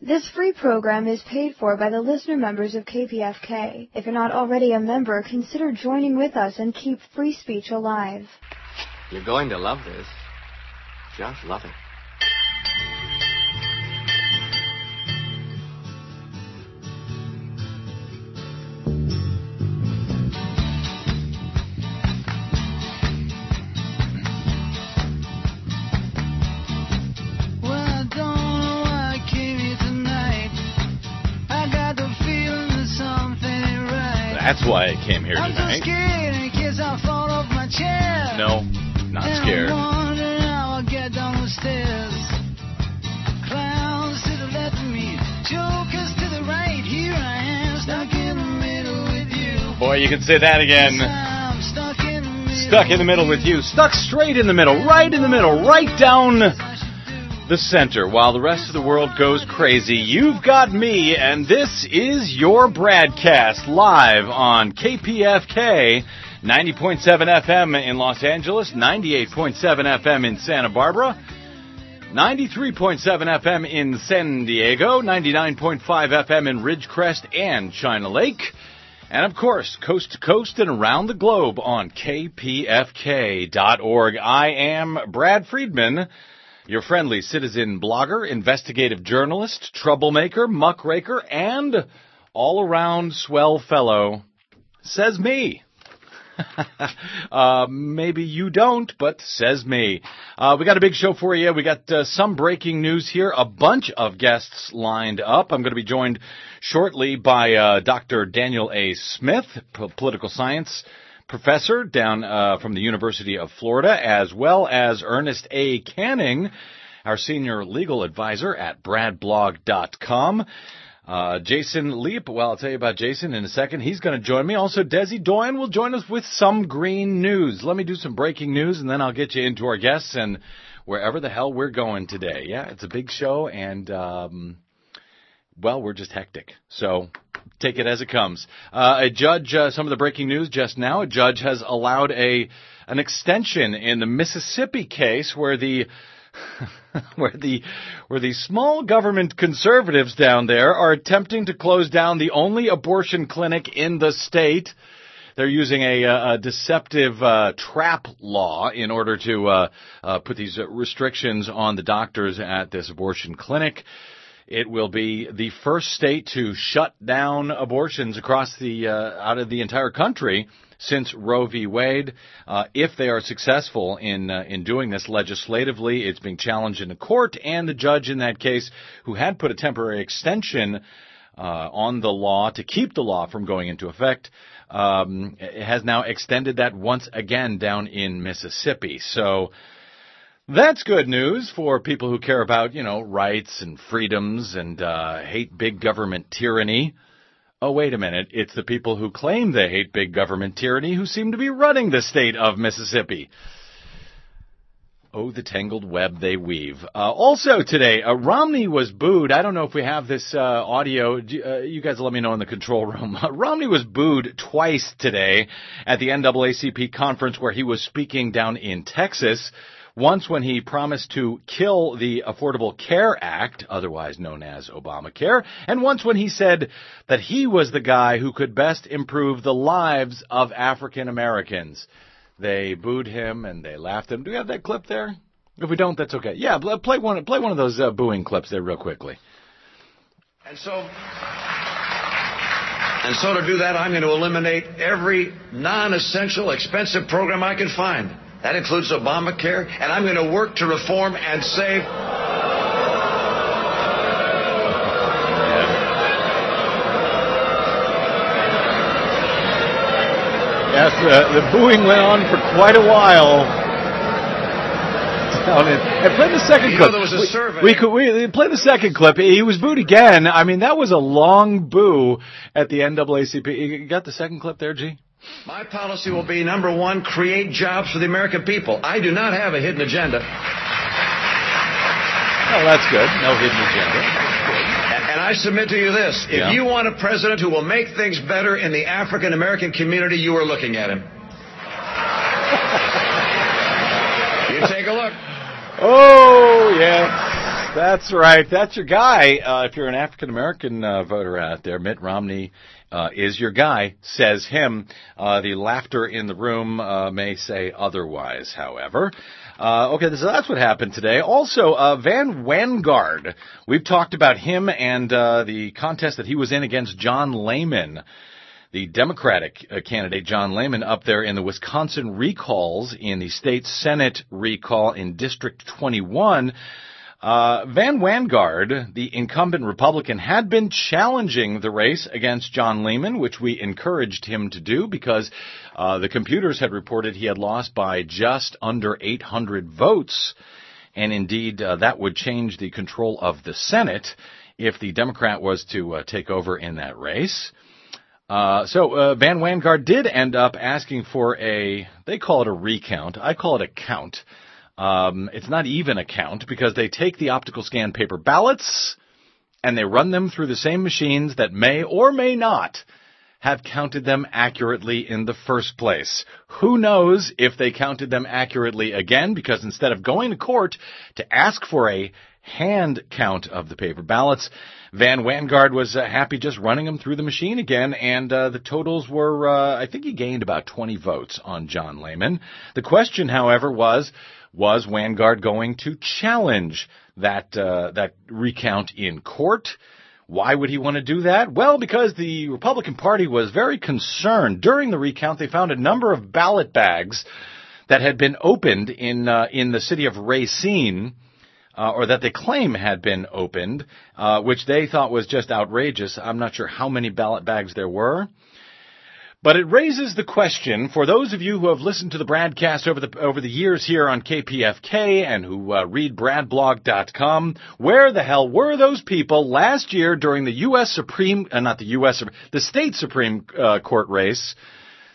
This free program is paid for by the listener members of KPFK. If you're not already a member, consider joining with us and keep free speech alive. You're going to love this. Just love it. That's why I came here I'm tonight. scared in case I fall off my chair. No, not And scared. I'm wondering how I'll get down the stairs. Clowns to the left of me, jokers to the right. Here I am, stuck in the middle with you. Boy, you can say that again. Stuck in the middle. Stuck in the middle with you. Stuck straight in the middle. Right in the middle. Right down the center. While the rest of the world goes crazy, you've got me, and this is your broadcast live on KPFK 90.7 FM in Los Angeles, 98.7 FM in Santa Barbara. 93.7 FM in San Diego, 99.5 FM in Ridgecrest and China Lake, and of course, coast to coast and around the globe on kpfk.org. I am Brad Friedman, your friendly citizen blogger, investigative journalist, troublemaker, muckraker, and all around swell fellow. Says me. uh, maybe you don't, but says me. Uh, we got a big show for you. We got uh, some breaking news here, a bunch of guests lined up. I'm going to be joined shortly by uh, Dr. Daniel A. Smith, p- political science professor down uh, from the University of Florida, as well as Ernest A. Canning, our senior legal advisor at bradblog.com. Uh, Jason Leap, well, I'll tell you about Jason in a second. He's going to join me. Also, Desi Doyen will join us with some green news. Let me do some breaking news and then I'll get you into our guests and wherever the hell we're going today. Yeah, it's a big show and, um, well, we're just hectic. So take it as it comes. Uh, a judge, uh, some of the breaking news just now, a judge has allowed a, an extension in the Mississippi case where the, where the where the small government conservatives down there are attempting to close down the only abortion clinic in the state. They're using a, a deceptive uh, trap law in order to uh, uh, put these restrictions on the doctors at this abortion clinic. It will be the first state to shut down abortions across the uh, out of the entire country since Roe v. Wade. Uh, if they are successful in uh, in doing this legislatively, it's being challenged in the court, and the judge in that case, who had put a temporary extension uh, on the law to keep the law from going into effect, um, has now extended that once again down in Mississippi. So. That's good news for people who care about, you know, rights and freedoms and uh, hate big government tyranny. Oh, wait a minute. It's the people who claim they hate big government tyranny who seem to be running the state of Mississippi. Oh, the tangled web they weave. Uh, also today, uh, Romney was booed. I don't know if we have this uh, audio. Uh, you guys let me know in the control room. Romney was booed twice today at the NAACP conference where he was speaking down in Texas. Once when he promised to kill the Affordable Care Act, otherwise known as Obamacare, and once when he said that he was the guy who could best improve the lives of African Americans. They booed him and they laughed at him. Do we have that clip there? If we don't, that's okay. Yeah, play one. Play one of those uh, booing clips there, real quickly. And so, and so to do that, I'm going to eliminate every non-essential, expensive program I can find. That includes Obamacare, and I'm going to work to reform and save. Yes, uh, the booing went on for quite a while. And play the second clip. there was a We- survey- We could we play the second clip. He was booed again. I mean, that was a long boo at the NAACP. You got the second clip there, G? My policy will be number one, create jobs for the American people. I do not have a hidden agenda. Oh, that's good. No hidden agenda. And, I submit to you this. If Yeah. you want a president who will make things better in the African American community, you are looking at him. you take a look. Oh, yeah. That's right. That's your guy. Uh, if you're an African American uh, voter out there, Mitt Romney uh, is your guy. Says him. Uh, the laughter in the room uh, may say otherwise. However. Uh, okay, so that's what happened today. Also, uh, Van Wanggaard. We've talked about him and uh, the contest that he was in against John Lehman the Democratic candidate John Lehman up there in the Wisconsin recalls in the state Senate recall in District 21. Uh, Van Wanggaard, the incumbent Republican, had been challenging the race against John Lehman, which we encouraged him to do because uh, the computers had reported he had lost by just under 800 votes, and indeed uh, that would change the control of the Senate if the Democrat was to uh, take over in that race. Uh, so uh, Van Wanggaard did end up asking for a, they call it a recount. I call it a count. Um, it's not even a count because they take the optical scan paper ballots and they run them through the same machines that may or may not have counted them accurately in the first place. Who knows if they counted them accurately again because instead of going to court to ask for a hand count of the paper ballots, Van Wanggaard was uh, happy just running them through the machine again, and uh, the totals were, uh, I think he gained about 20 votes on John Lehman. The question, however, was, was Wanggaard going to challenge that uh, that recount in court? Why would he want to do that? Well, because the Republican Party was very concerned during the recount. They found a number of ballot bags that had been opened in uh, in the city of Racine. Uh, or that they claim had been opened, uh, which they thought was just outrageous. I'm not sure how many ballot bags there were. But it raises the question for those of you who have listened to the broadcast over the over the years here on KPFK and who uh, read bradblog.com, where the hell were those people last year during the U.S. Supreme, uh, not the U.S. the state Supreme uh, Court race,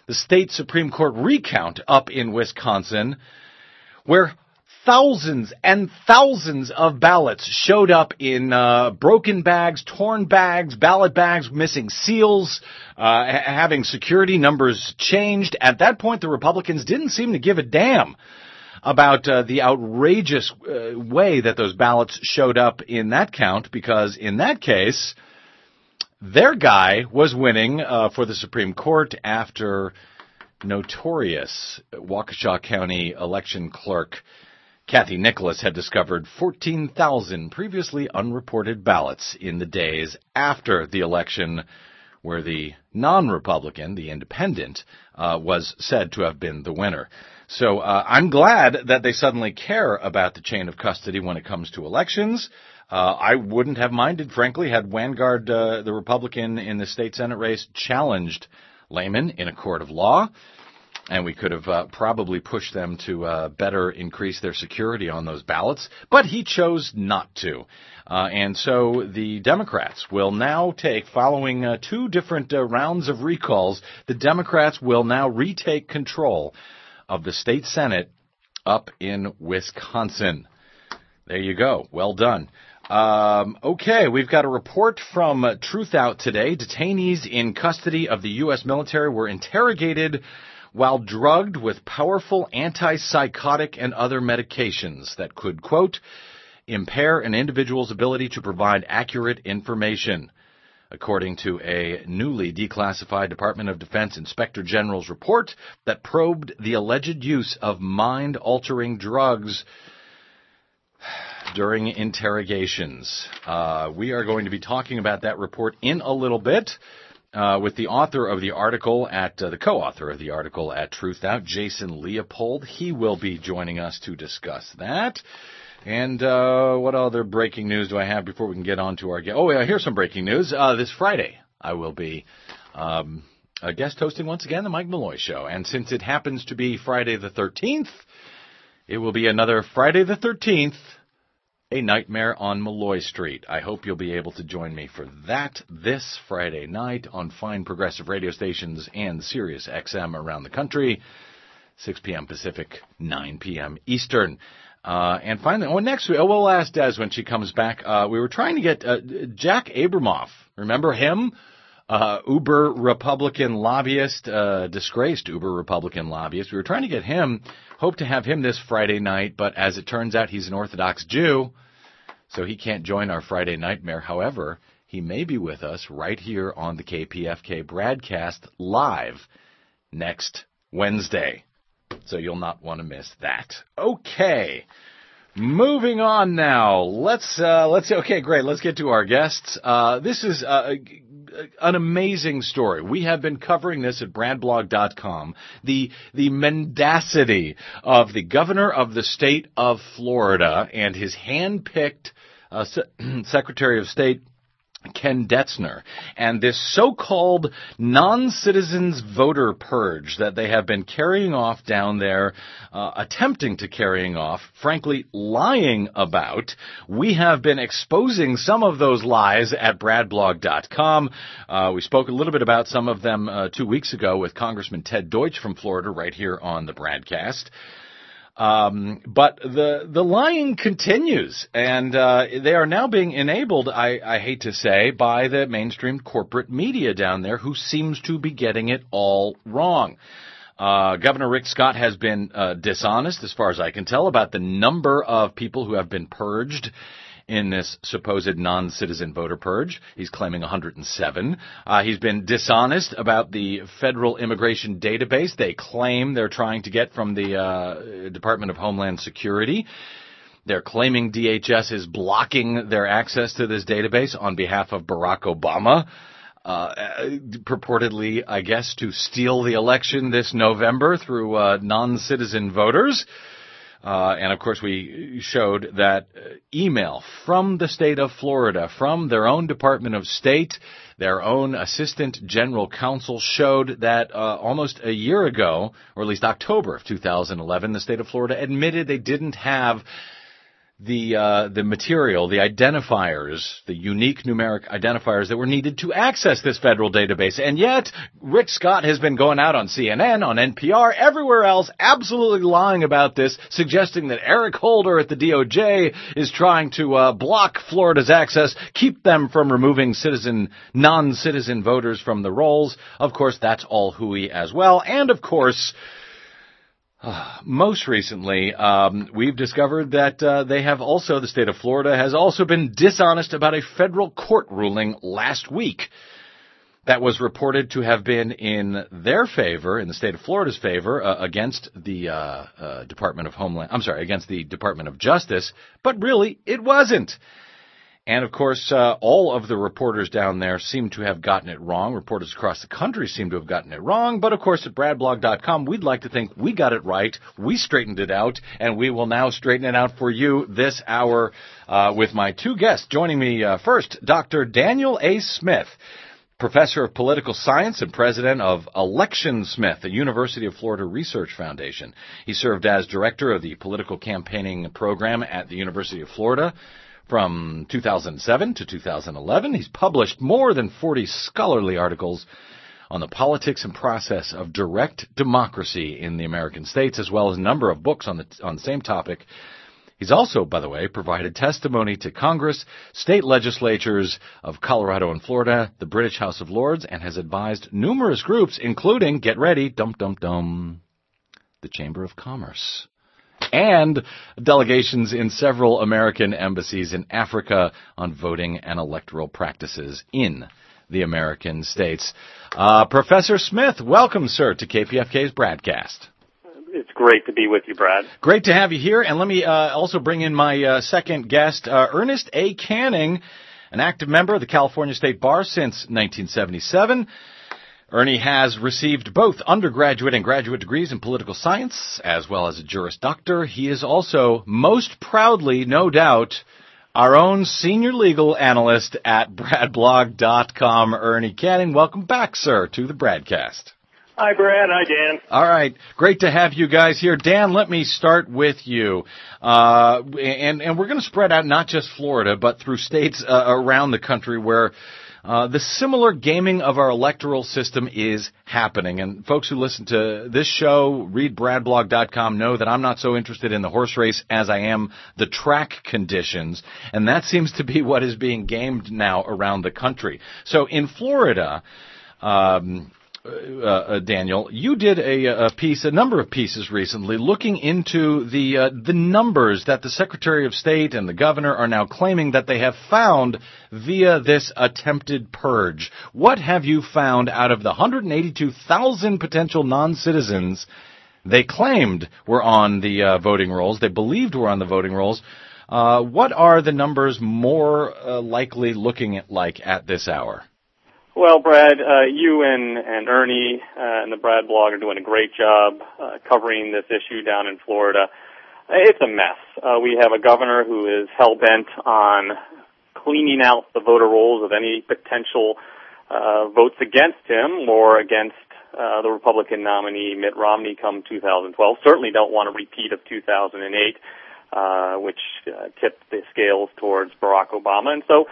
the state Supreme Court recount up in Wisconsin, where thousands and thousands of ballots showed up in uh, broken bags, torn bags, ballot bags missing seals, uh, having security numbers changed. At that point, the Republicans didn't seem to give a damn about uh, the outrageous uh, way that those ballots showed up in that count, because in that case, their guy was winning uh, for the Supreme Court after notorious Waukesha County election clerk Kathy Nickolaus had discovered 14,000 previously unreported ballots in the days after the election where the non-Republican, the independent, uh, was said to have been the winner. So uh, I'm glad that they suddenly care about the chain of custody when it comes to elections. Uh, I wouldn't have minded, frankly, had Wanggaard, uh, the Republican in the state Senate race, challenged Lehman in a court of law and we could have uh, probably pushed them to uh, better increase their security on those ballots, but he chose not to. Uh, and so the Democrats will now take, following uh, two different uh, rounds of recalls, the Democrats will now retake control of the state Senate up in Wisconsin. There you go. Well done. Um, okay, we've got a report from uh, Truthout today. Detainees in custody of the U.S. military were interrogated while drugged with powerful antipsychotic and other medications that could, quote, impair an individual's ability to provide accurate information. According to a newly declassified Department of Defense Inspector General's report that probed the alleged use of mind altering drugs during interrogations. Uh, we are going to be talking about that report in a little bit uh, with the author of the article at uh, the co-author of the article at Truthout, Jason Leopold. He will be joining us to discuss that. And uh, what other breaking news do I have before we can get on to our guest? Oh, yeah, here's some breaking news. Uh, this Friday, I will be um, a guest hosting once again the Mike Malloy Show, and since it happens to be Friday the 13th, it will be another Friday the 13th a Nightmare on Malloy Street. I hope you'll be able to join me for that this Friday night on fine progressive radio stations and Sirius XM around the country, 6 p.m. Pacific, 9 p.m. Eastern. Uh, and finally, oh, next week, oh, we'll ask Des when she comes back. Uh, we were trying to get uh, Jack Abramoff. Remember him? Uh, Uber Republican lobbyist, uh, disgraced Uber Republican lobbyist. We were trying to get him, hope to have him this Friday night, but as it turns out, he's an Orthodox Jew. so he can't join our Friday nightmare. However, he may be with us right here on the KPFK broadcast live next Wednesday. So you'll not want to miss that. Okay. Moving on now. Let's uh, let's okay, great. Let's get to our guests. Uh, this is uh, an amazing story. We have been covering this at bradblog.com. The the mendacity of the governor of the state of Florida and his hand-picked uh, Se- Secretary of State Ken Detzner and this so-called non-citizens voter purge that they have been carrying off down there, uh, attempting to carrying off, frankly lying about. We have been exposing some of those lies at bradblog.com. Uh, we spoke a little bit about some of them uh, two weeks ago with Congressman Ted Deutch from Florida right here on the broadcast. Um, but the the lying continues, and uh, they are now being enabled. I, I hate to say, by the mainstream corporate media down there, who seems to be getting it all wrong. Uh, Governor Rick Scott has been uh, dishonest, as far as I can tell, about the number of people who have been purged in this supposed non-citizen voter purge. He's claiming 107. Uh, he's been dishonest about the federal immigration database they claim they're trying to get from the uh, Department of Homeland Security. They're claiming DHS is blocking their access to this database on behalf of Barack Obama. Uh, purportedly, I guess, to steal the election this November through uh, non-citizen voters. Uh, and of course, we showed that email from the state of Florida, from their own Department of State, their own Assistant General Counsel showed that uh, almost a year ago, or at least October of 2011, the state of Florida admitted they didn't have the uh, the material, the identifiers, the unique numeric identifiers that were needed to access this federal database. And yet, Rick Scott has been going out on CNN, on NPR, everywhere else, absolutely lying about this, suggesting that Eric Holder at the DOJ is trying to uh, block Florida's access, keep them from removing citizen, non-citizen voters from the rolls. Of course, that's all hooey as well. And of course, most recently, um, we've discovered that uh, they have also, the state of Florida has also been dishonest about a federal court ruling last week that was reported to have been in their favor, in the state of Florida's favor, uh, against the uh, uh Department of Homeland. I'm sorry, against the Department of Justice, but really it wasn't. And of course, uh, all of the reporters down there seem to have gotten it wrong. Reporters across the country seem to have gotten it wrong. But of course, at bradblog.com, we'd like to think we got it right. We straightened it out, and we will now straighten it out for you this hour uh, with my two guests. Joining me uh, first, Dr. Daniel A. Smith. Professor of Political Science and President of Election Smith, the University of Florida Research Foundation. He served as Director of the Political Campaigning Program at the University of Florida from 2007 to 2011, he's published more than 40 scholarly articles on the politics and process of direct democracy in the American states, as well as a number of books on the, on the same topic. He's also, by the way, provided testimony to Congress, state legislatures of Colorado and Florida, the British House of Lords, and has advised numerous groups, including, get ready, dum dum dum, the Chamber of Commerce and delegations in several American embassies in Africa on voting and electoral practices in the American states. Uh, Professor Smith, welcome, sir, to KPFK's broadcast. It's great to be with you, Brad. Great to have you here. And let me uh, also bring in my uh, second guest, uh, Ernest A. Canning, an active member of the California State Bar since 1977. Ernie has received both undergraduate and graduate degrees in political science, as well as a Juris Doctor. He is also, most proudly, no doubt, our own senior legal analyst at bradblog.com, Ernie Canning. Welcome back, sir, to the broadcast. Hi, Brad. Hi, Dan. All right. Great to have you guys here. Dan, let me start with you. Uh, and, and we're going to spread out not just Florida, but through states uh, around the country where uh, the similar gaming of our electoral system is happening. And folks who listen to this show, read bradblog.com, know that I'm not so interested in the horse race as I am the track conditions. And that seems to be what is being gamed now around the country. So in Florida, um, uh, uh, Daniel, you did a, a piece, a number of pieces recently, looking into the uh, the numbers that the Secretary of State and the Governor are now claiming that they have found via this attempted purge. What have you found out of the 182,000 potential non-citizens they claimed were on the uh, voting rolls? They believed were on the voting rolls. Uh, what are the numbers more uh, likely looking at, like at this hour? Well, Brad, uh, you and, and Ernie uh, and the Brad blog are doing a great job uh, covering this issue down in Florida. It's a mess. Uh, we have a governor who is hell bent on cleaning out the voter rolls of any potential uh, votes against him or against uh, the Republican nominee Mitt Romney come 2012. Certainly don't want a repeat of 2008, uh, which uh, tipped the scales towards Barack Obama. And so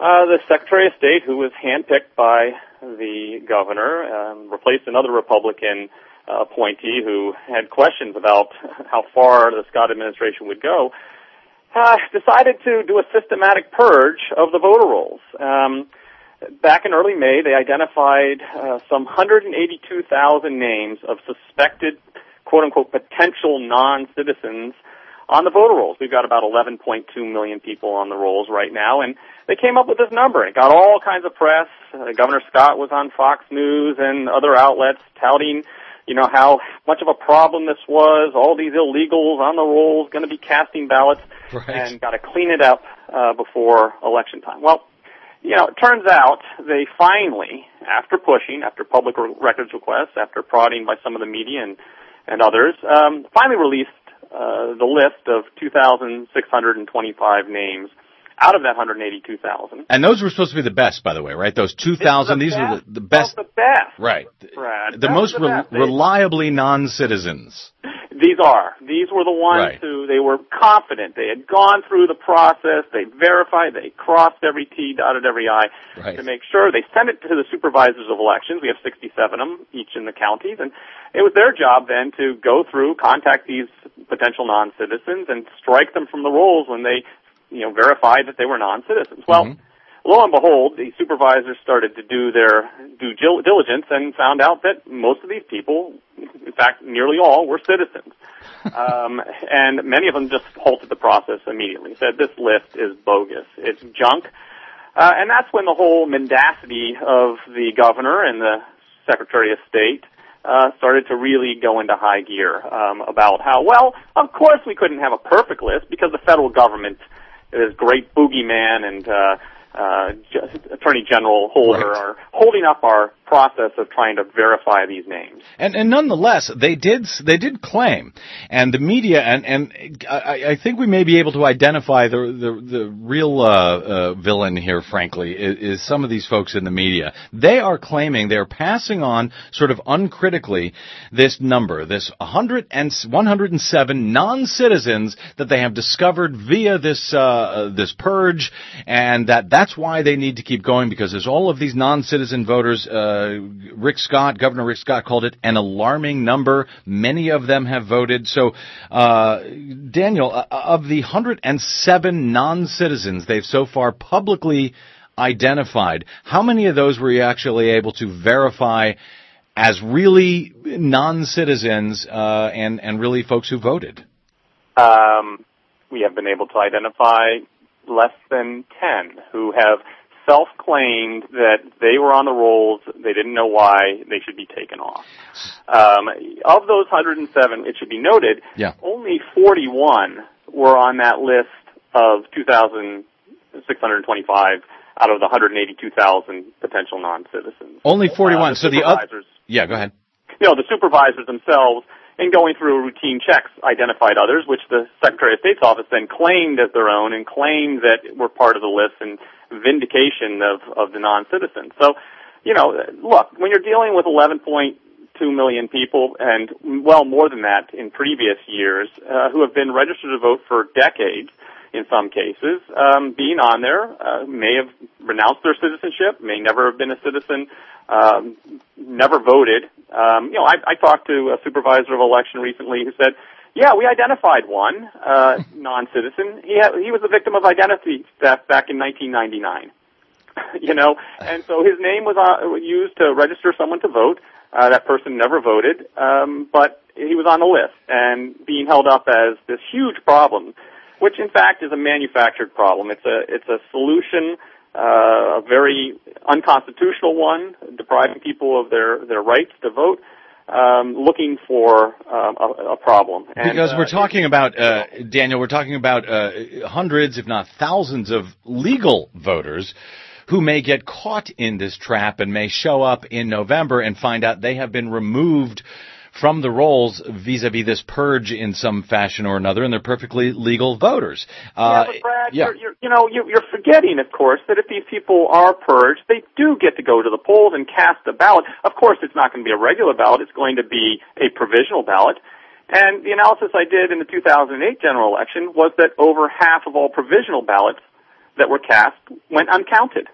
uh, the Secretary of State, who was handpicked by the governor, um, replaced another Republican uh, appointee who had questions about how far the Scott administration would go, uh, decided to do a systematic purge of the voter rolls. Um, back in early May, they identified uh, some 182,000 names of suspected, quote unquote, potential non-citizens on the voter rolls. We've got about 11.2 million people on the rolls right now, and they came up with this number. It got all kinds of press. Uh, Governor Scott was on Fox News and other outlets touting, you know, how much of a problem this was. All these illegals on the rolls going to be casting ballots, Right. and got to clean it up uh, before election time. Well, you know, it turns out they finally, after pushing, after public records requests, after prodding by some of the media and, and others, um, finally released Uh, the list of 2,625 names out of that 182,000. And those were supposed to be the best, by the way, right? Those 2,000, these are the, the best. The best. Right. Brad. The That's most the re-. Reliably non-citizens. These are. These were the ones Right. who they were confident. They had gone through the process. They verified. They crossed every T, dotted every I Right. to make sure. They sent it to the supervisors of elections. We have 67 of them, each in the counties. And it was their job then to go through, contact these potential non-citizens and strike them from the rolls when they, you know, verified that they were non-citizens. Well, Mhm. lo and behold, the supervisors started to do their due diligence and found out that most of these people, in fact, nearly all, were citizens. um, and many of them just halted the process immediately. Said this list is bogus. It's junk. Uh, and that's when the whole mendacity of the governor and the Secretary of State uh, started to really go into high gear um, about how, well, of course we couldn't have a perfect list because the federal government, this great boogeyman and uh, uh, Attorney General Holder Right. are holding up our process of trying to verify these names. And, and nonetheless, they did they did claim, and the media and and I, I think we may be able to identify the the, the real uh, uh, villain here. Frankly, is, is some of these folks in the media. They are claiming they're passing on sort of uncritically this number, this 100 and 107 non-citizens that they have discovered via this uh, uh, this purge, and that that's why they need to keep going because there's all of these non-citizen voters. Uh, Rick Scott, Governor Rick Scott, called it an alarming number. Many of them have voted. So, uh, Daniel, uh, of the 107 non-citizens they've so far publicly identified, how many of those were you actually able to verify as really non-citizens uh, and and really folks who voted? Um, we have been able to identify less than 10 who have self-claimed that they were on the rolls, they didn't know why, they should be taken off. Um, of those 107, it should be noted, Yeah. only 41 were on that list of 2,625 out of the 182,000 potential non-citizens. Only 41. Uh, so the other, yeah, go ahead. you know, the supervisors themselves, in going through routine checks, identified others, which the Secretary of State's office then claimed as their own and claimed that were part of the list and vindication of, of the non-citizens. So, you know, look, when you're dealing with 11.2 million people and well more than that in previous years uh, who have been registered to vote for decades, in some cases, um, being on there uh, may have renounced their citizenship, may never have been a citizen, um, never voted. Um, you know, I, I talked to a supervisor of election recently who said, "Yeah, we identified one uh, non-citizen. He had, he was a victim of identity theft back in 1999." you know. And so his name was uh, used to register someone to vote. Uh, that person never voted, um, but he was on the list and being held up as this huge problem, which in fact is a manufactured problem. It's a it's a solution, uh, a very unconstitutional one, depriving people of their their rights to vote. Um, looking for um, a, a problem. And, Because uh, we're talking about, uh, Daniel, we're talking about uh, hundreds, if not thousands, of legal voters who may get caught in this trap and may show up in November and find out they have been removed from the rolls vis-a-vis this purge in some fashion or another, and they're perfectly legal voters. Uh, yeah, but Brad, yeah. You're, you're, you know, you're, you're forgetting, of course, that if these people are purged, they do get to go to the polls and cast a ballot. Of course, it's not going to be a regular ballot; it's going to be a provisional ballot. And the analysis I did in the 2008 general election was that over half of all provisional ballots that were cast went uncounted.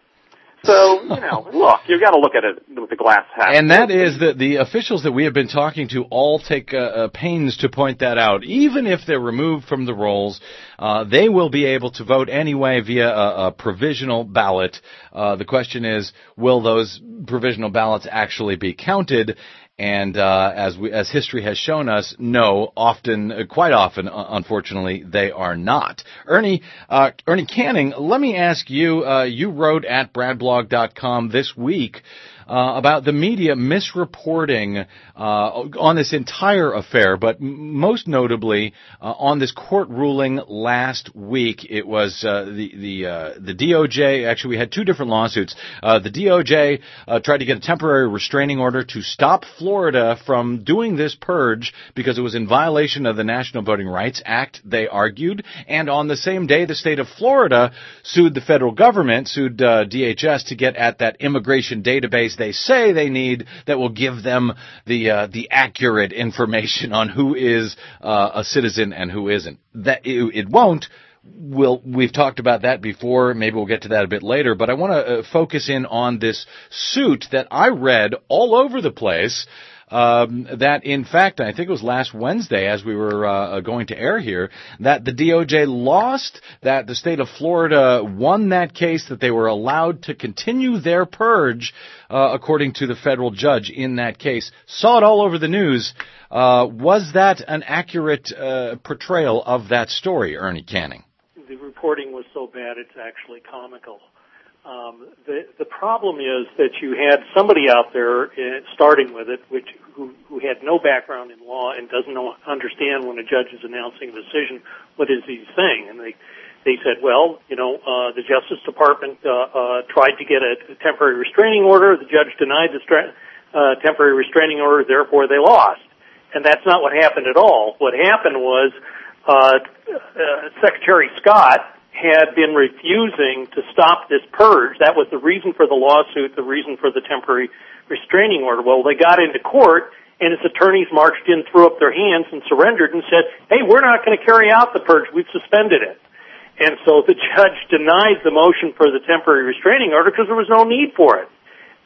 So, you know, look, you've got to look at it with the glass half. And that is that the officials that we have been talking to all take uh, uh, pains to point that out. Even if they're removed from the rolls, uh, they will be able to vote anyway via a, a provisional ballot. Uh, the question is, will those provisional ballots actually be counted? And uh, as we, as history has shown us, no, often, uh, quite often, uh, unfortunately, they are not. Ernie, uh, Ernie Canning, let me ask you. Uh, you wrote at bradblog.com this week uh, about the media misreporting uh, on this entire affair, but most notably uh, on this court ruling last week. It was uh, the the uh, the DOJ. Actually, we had two different lawsuits. Uh, the DOJ tried to get a temporary restraining order to stop Florida from doing this purge because it was in violation of the National Voting Rights Act. They argued, and on the same day, the state of Florida sued the federal government, sued DHS to get at that immigration database they say they need that will give them the uh, the accurate information on who is uh, a citizen and who isn't. That it, it won't. We'll, we've talked about that before. Maybe we'll get to that a bit later. But I want to uh, focus in on this suit that I read all over the place. Um, that in fact, I think it was last Wednesday as we were uh, going to air here, that the DOJ lost, that the state of Florida won that case, that they were allowed to continue their purge, uh, according to the federal judge in that case. Saw it all over the news. Uh, was that an accurate uh, portrayal of that story, Ernie Canning? The reporting was so bad it's actually comical. Um, the the problem is that you had somebody out there uh, starting with it, which who who had no background in law and doesn't know understand when a judge is announcing a decision, what is he saying? And they they said, well, you know, uh, the Justice Department uh, uh, tried to get a temporary restraining order. The judge denied the stra- uh, temporary restraining order, therefore they lost. And that's not what happened at all. What happened was uh, uh, Secretary Scott had been refusing to stop this purge. That was the reason for the lawsuit, the reason for the temporary restraining order. Well, they got into court and his attorneys marched in, threw up their hands and surrendered and said, hey, we're not going to carry out the purge. We've suspended it. And so the judge denied the motion for the temporary restraining order because there was no need for it.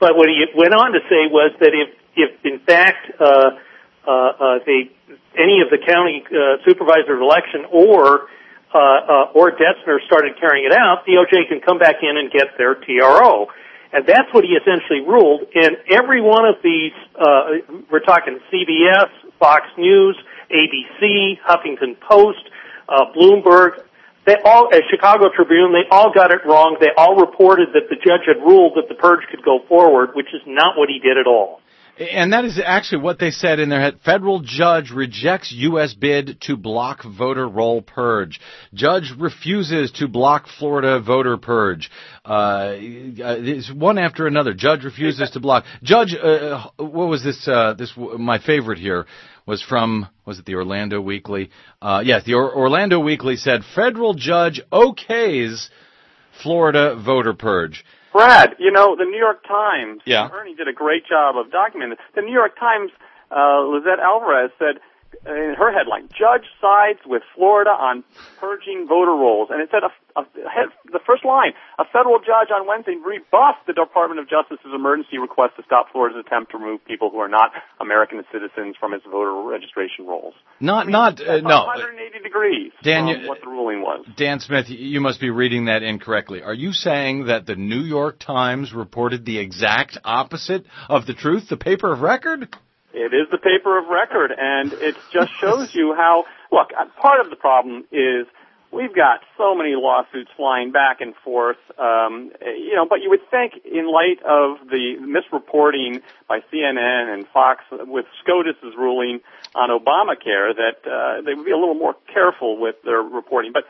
But what he went on to say was that if, if in fact, uh, uh, uh, they, any of the county uh, supervisor of election or uh, uh, or Detzner started carrying it out, DOJ can come back in and get their TRO. And that's what he essentially ruled. And every one of these, uh, we're talking CBS, Fox News, ABC, Huffington Post, uh, Bloomberg, they all, uh, Chicago Tribune, they all got it wrong. They all reported that the judge had ruled that the purge could go forward, which is not what he did at all. And that is actually what they said in their head. Federal judge rejects U.S. bid to block voter roll purge. Judge refuses to block Florida voter purge. Uh, it's one after another. Judge refuses to block. Judge, uh, what was this? Uh, this my favorite here was from was it the Orlando Weekly? Uh, yes, the or- Orlando Weekly said federal judge okays Florida voter purge. Brad, you know, the New York Times, Yeah. Ernie did a great job of documenting it. The New York Times, uh, Lizette Alvarez said, in her headline, Judge sides with Florida on purging voter rolls. And it said, a, a, the first line, a federal judge on Wednesday rebuffed the Department of Justice's emergency request to stop Florida's attempt to remove people who are not American citizens from its voter registration rolls. Not, not, uh, no. 180 degrees Dan, you- what the ruling was. Dan Smith, you must be reading that incorrectly. Are you saying that the New York Times reported the exact opposite of the truth, the paper of record? It is the paper of record, and it just shows you how. Look, uh, part of the problem is we've got so many lawsuits flying back and forth, um, you know. But you would think, in light of the misreporting by CNN and Fox with SCOTUS's ruling on Obamacare, that uh, they would be a little more careful with their reporting. But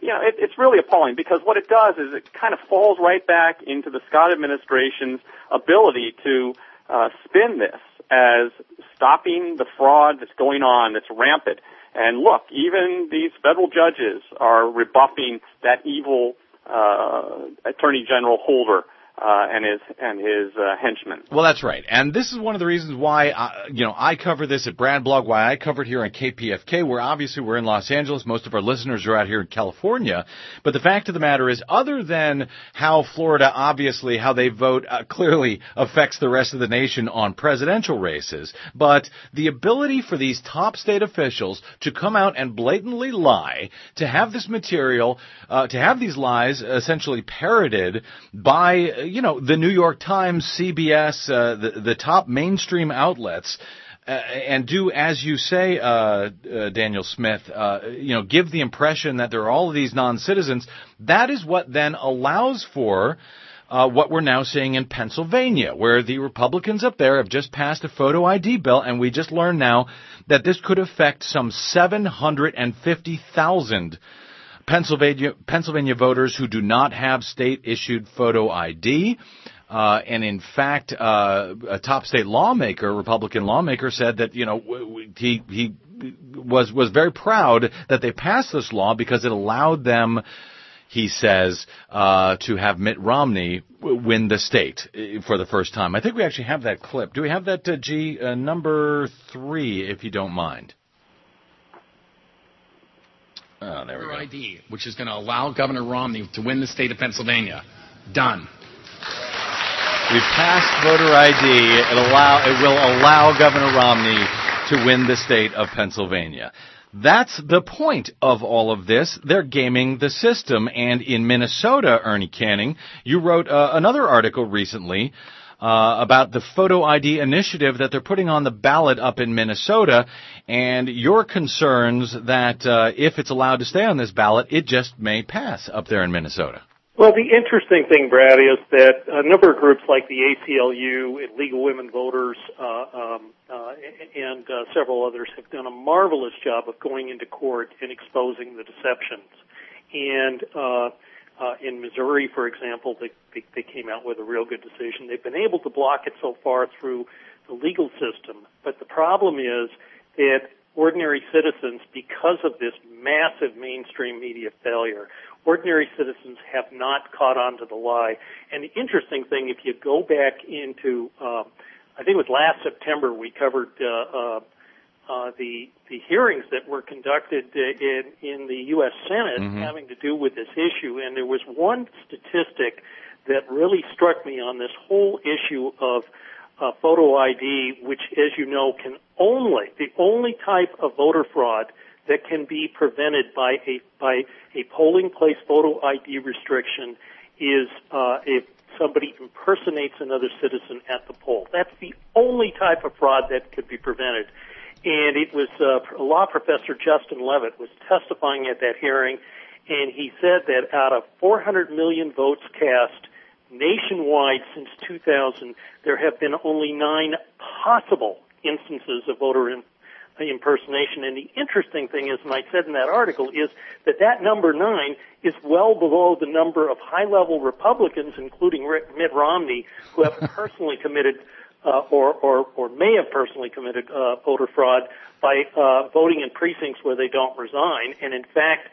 you know, it, it's really appalling because what it does is it kind of falls right back into the Scott administration's ability to uh, spin this as stopping the fraud that's going on, that's rampant. And look, even these federal judges are rebuffing that evil uh, Attorney General Holder uh, and his and his uh, henchmen. Well, that's right. And this is one of the reasons why, I, you know, I cover this at Brad Blog, why I cover it here on KPFK, where obviously we're in Los Angeles. Most of our listeners are out here in California. But the fact of the matter is, other than how Florida, obviously, how they vote uh, clearly affects the rest of the nation on presidential races, but the ability for these top state officials to come out and blatantly lie, to have this material, uh, to have these lies essentially parroted by, uh, you know, the New York Times, CBS, uh, the, the top mainstream outlets, uh, and do as you say, uh, uh, Daniel Smith, uh, you know, give the impression that there are all of these non-citizens. That is what then allows for uh, what we're now seeing in Pennsylvania, where the Republicans up there have just passed a photo ID bill, and we just learned now that this could affect some 750,000 Pennsylvania, Pennsylvania voters who do not have state issued photo ID. Uh, and in fact, uh, a top state lawmaker, Republican lawmaker, said that you know he he was was very proud that they passed this law because it allowed them, he says, uh, to have Mitt Romney win the state uh, for the first time. I think we actually have that clip. Do we have that, uh, G uh, number three, if you don't mind? Oh, there we voter go. ID, which is going to allow Governor Romney to win the state of Pennsylvania. Done. We passed voter ID. It allow it will allow Governor Romney to win the state of Pennsylvania. That's the point of all of this. They're gaming the system. And in Minnesota, Ernie Canning, you wrote uh, another article recently uh, about the photo ID initiative that they're putting on the ballot up in Minnesota, and your concerns that uh, if it's allowed to stay on this ballot, it just may pass up there in Minnesota. Well, the interesting thing, Brad, is that a number of groups like the ACLU, and League of Women Voters, uh, um, uh, and uh, several others have done a marvelous job of going into court and exposing the deceptions. And uh, uh, in Missouri, for example, they, they, they came out with a real good decision. They've been able to block it so far through the legal system, but the problem is that ordinary citizens, because of this massive mainstream media failure, ordinary citizens have not caught on to the lie. And the interesting thing, if you go back into, um, I think it was last September, we covered uh, uh, uh, the the hearings that were conducted uh, in in the U.S. Senate Mhm. having to do with this issue, and there was one statistic that really struck me on this whole issue of uh, photo ID, which, as you know, can only the only type of voter fraud that can be prevented by a by a polling place photo ID restriction is uh, if somebody impersonates another citizen at the poll. That's the only type of fraud that could be prevented. And it was uh, law professor Justin Levitt was testifying at that hearing, and he said that out of 400 million votes cast nationwide since 2000, there have been only nine possible instances of voter in, impersonation. And the interesting thing is, and I said in that article, is that that number nine is well below the number of high-level Republicans, including Mitt Romney, who have personally committed uh, or, or, or may have personally committed uh, voter fraud by uh, voting in precincts where they don't resign. And in fact,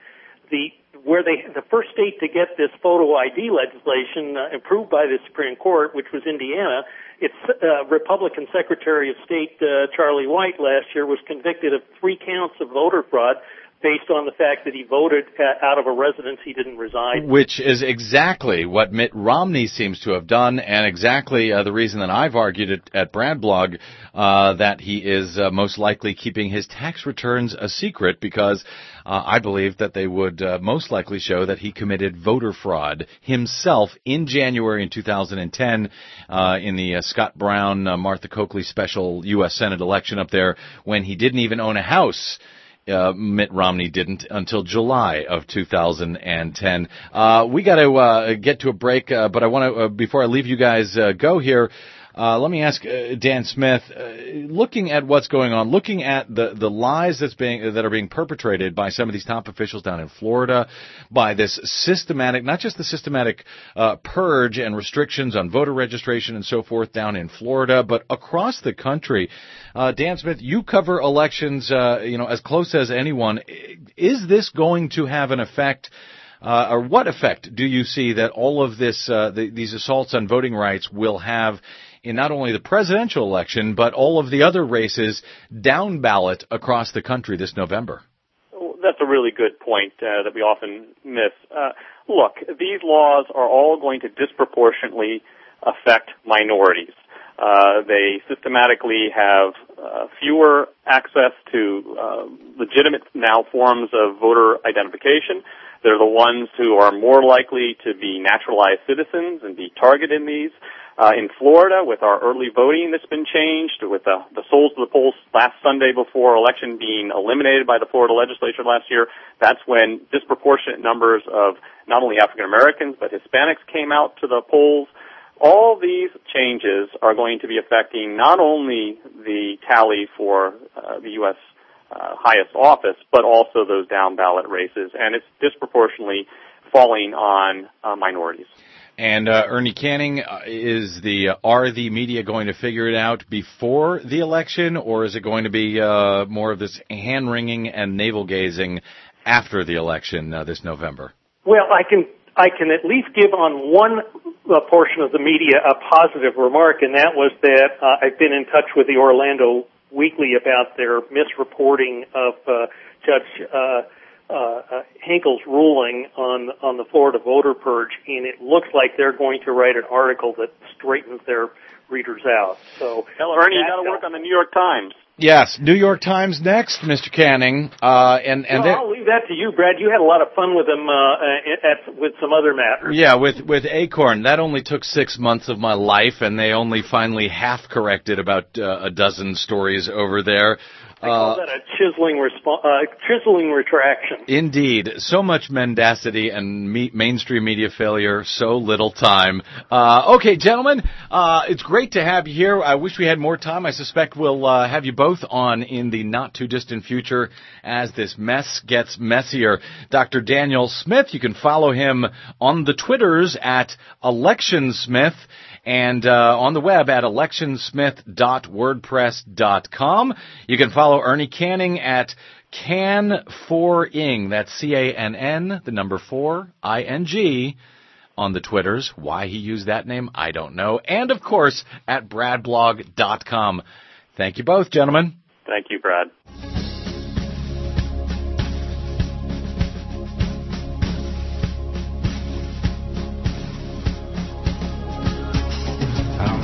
the where they the first state to get this photo ID legislation uh, approved by the Supreme Court, which was Indiana, its uh, Republican Secretary of State uh, Charlie White last year was convicted of three counts of voter fraud based on the fact that he voted out of a residence he didn't reside. Which is exactly what Mitt Romney seems to have done, and exactly uh, the reason that I've argued at, Bradblog uh, that he is uh, most likely keeping his tax returns a secret because uh, I believe that they would uh, most likely show that he committed voter fraud himself in January in 2010 uh, in the Scott Brown Martha Coakley special U.S. Senate election up there when he didn't even own a house uh, Mitt Romney didn't until July of 2010. Uh, we got to uh, get to a break, uh, but I want to uh, before I leave you guys uh, go here. Uh, let me ask uh, Dan Smith, uh, looking at what's going on, looking at the, the lies that's being that are being perpetrated by some of these top officials down in Florida, by this systematic, not just the systematic uh, purge and restrictions on voter registration and so forth down in Florida, but across the country. Uh, Dan Smith, you cover elections, uh, you know, as close as anyone. Is this going to have an effect? Uh, or what effect do you see that all of this, uh, the, these assaults on voting rights will have in not only the presidential election, but all of the other races down ballot across the country this November? That's a really good point uh, that we often miss. Uh, look, these laws are all going to disproportionately affect minorities. Uh, they systematically have uh, fewer access to uh, legitimate now forms of voter identification. They're the ones who are more likely to be naturalized citizens and be targeted in these. Uh, in Florida, with our early voting that's been changed, with the, the souls to the polls last Sunday before election being eliminated by the Florida legislature last year, that's when disproportionate numbers of not only African Americans but Hispanics came out to the polls. All these changes are going to be affecting not only the tally for uh, the U.S. Uh, highest office, but also those down ballot races, and it's disproportionately falling on uh, minorities. And uh, Ernie Canning, uh, is the uh, are the media going to figure it out before the election, or is it going to be uh, more of this hand wringing and navel gazing after the election uh, this November? Well, I can I can at least give on one uh, portion of the media a positive remark, and that was that I've been in touch with the Orlando Weekly about their misreporting of uh, Judge uh, uh, Hinkle's ruling on on the Florida voter purge, and it looks like they're going to write an article that straightens their readers out. So, Hell, Ernie, you got to work on the New York Times. Yes, New York Times next, Mr. Canning. Uh, and and well, I'll leave that to you, Brad. You had a lot of fun with them uh, at, with some other matters. Yeah, with with Acorn, that only took six months of my life, and they only finally half corrected about uh, a dozen stories over there. I call uh, that a chiseling, respo- uh, chiseling retraction. Indeed. So much mendacity and me- mainstream media failure, so little time. Uh, okay, gentlemen, uh, it's great to have you here. I wish we had more time. I suspect we'll uh, have you both on in the not too distant future as this mess gets messier. Dr. Daniel Smith, you can follow him on the Twitters at ElectionSmith and uh, on the web at electionsmith.wordpress.com. You can follow Ernie Canning at Cann4ing. That's C-A-N-N, the number four, I-N-G on the Twitters. Why he used that name, I don't know. And of course, at bradblog.com. Thank you both, gentlemen. Thank you, Brad.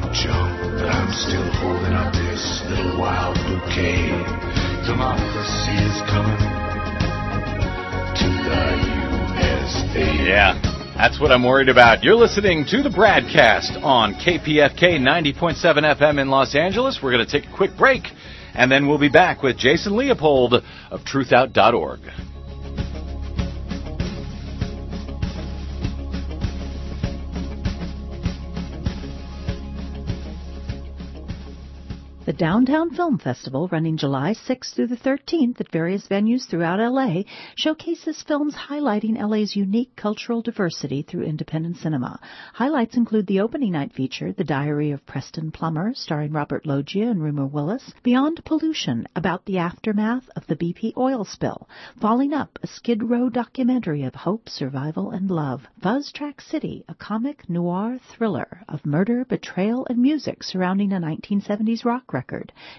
Junk, but I'm still holding up this little wild bouquet. Democracy is coming to the USA. Yeah. That's what I'm worried about. You're listening to the BradCast on KPFK 90.7 FM in Los Angeles. We're going to take a quick break, and then we'll be back with Jason Leopold of TruthOut.org. Downtown Film Festival, running July 6th through the 13th at various venues throughout LA, showcases films highlighting LA's unique cultural diversity through independent cinema. Highlights include the opening night feature, The Diary of Preston Plummer, starring Robert Loggia and Rumer Willis, Beyond Pollution, about the aftermath of the BP oil spill, Falling Up, a Skid Row documentary of hope, survival, and love, Fuzz Track City, a comic noir thriller of murder, betrayal, and music surrounding a 1970s rock record,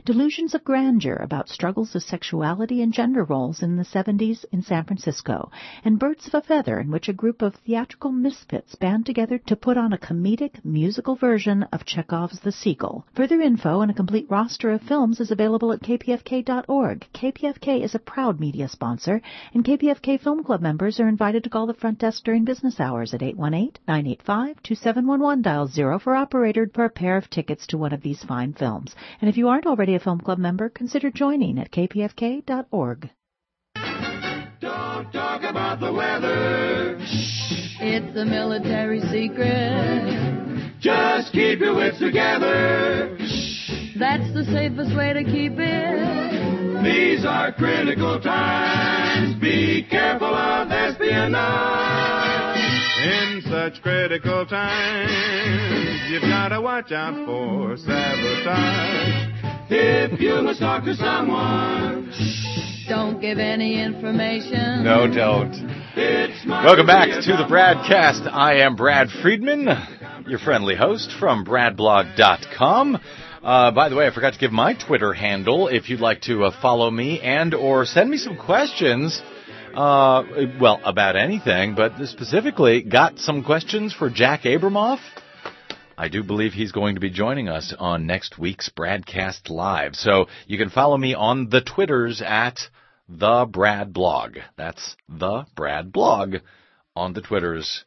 Delusions of Grandeur about struggles of sexuality and gender roles in the 70s in San Francisco, and Birds of a Feather, in which a group of theatrical misfits band together to put on a comedic musical version of Chekhov's The Seagull. Further info and a complete roster of films is available at kpfk.org. KPFK is a proud media sponsor, and KPFK Film Club members are invited to call the front desk during business hours at 818-985-2711. Dial 0 for operator a pair of tickets to one of these fine films. And if you aren't already a Film Club member, consider joining at kpfk.org. Don't talk about the weather. It's a military secret. Just keep your wits together. That's the safest way to keep it. These are critical times. Be careful of espionage. In such critical times, you've gotta watch out for sabotage. If you must talk to someone, Don't give any information. No, don't. Welcome back to the BradCast. I am Brad Friedman, your friendly host from BradBlog.com. Uh, by the way, I forgot to give my Twitter handle if you'd like to uh, follow me and or send me some questions. Uh, well, about anything, but specifically got some questions for Jack Abramoff. I do believe he's going to be joining us on next week's BradCast Live. So you can follow me on the Twitters at the Brad Blog. That's the Brad Blog on the Twitters.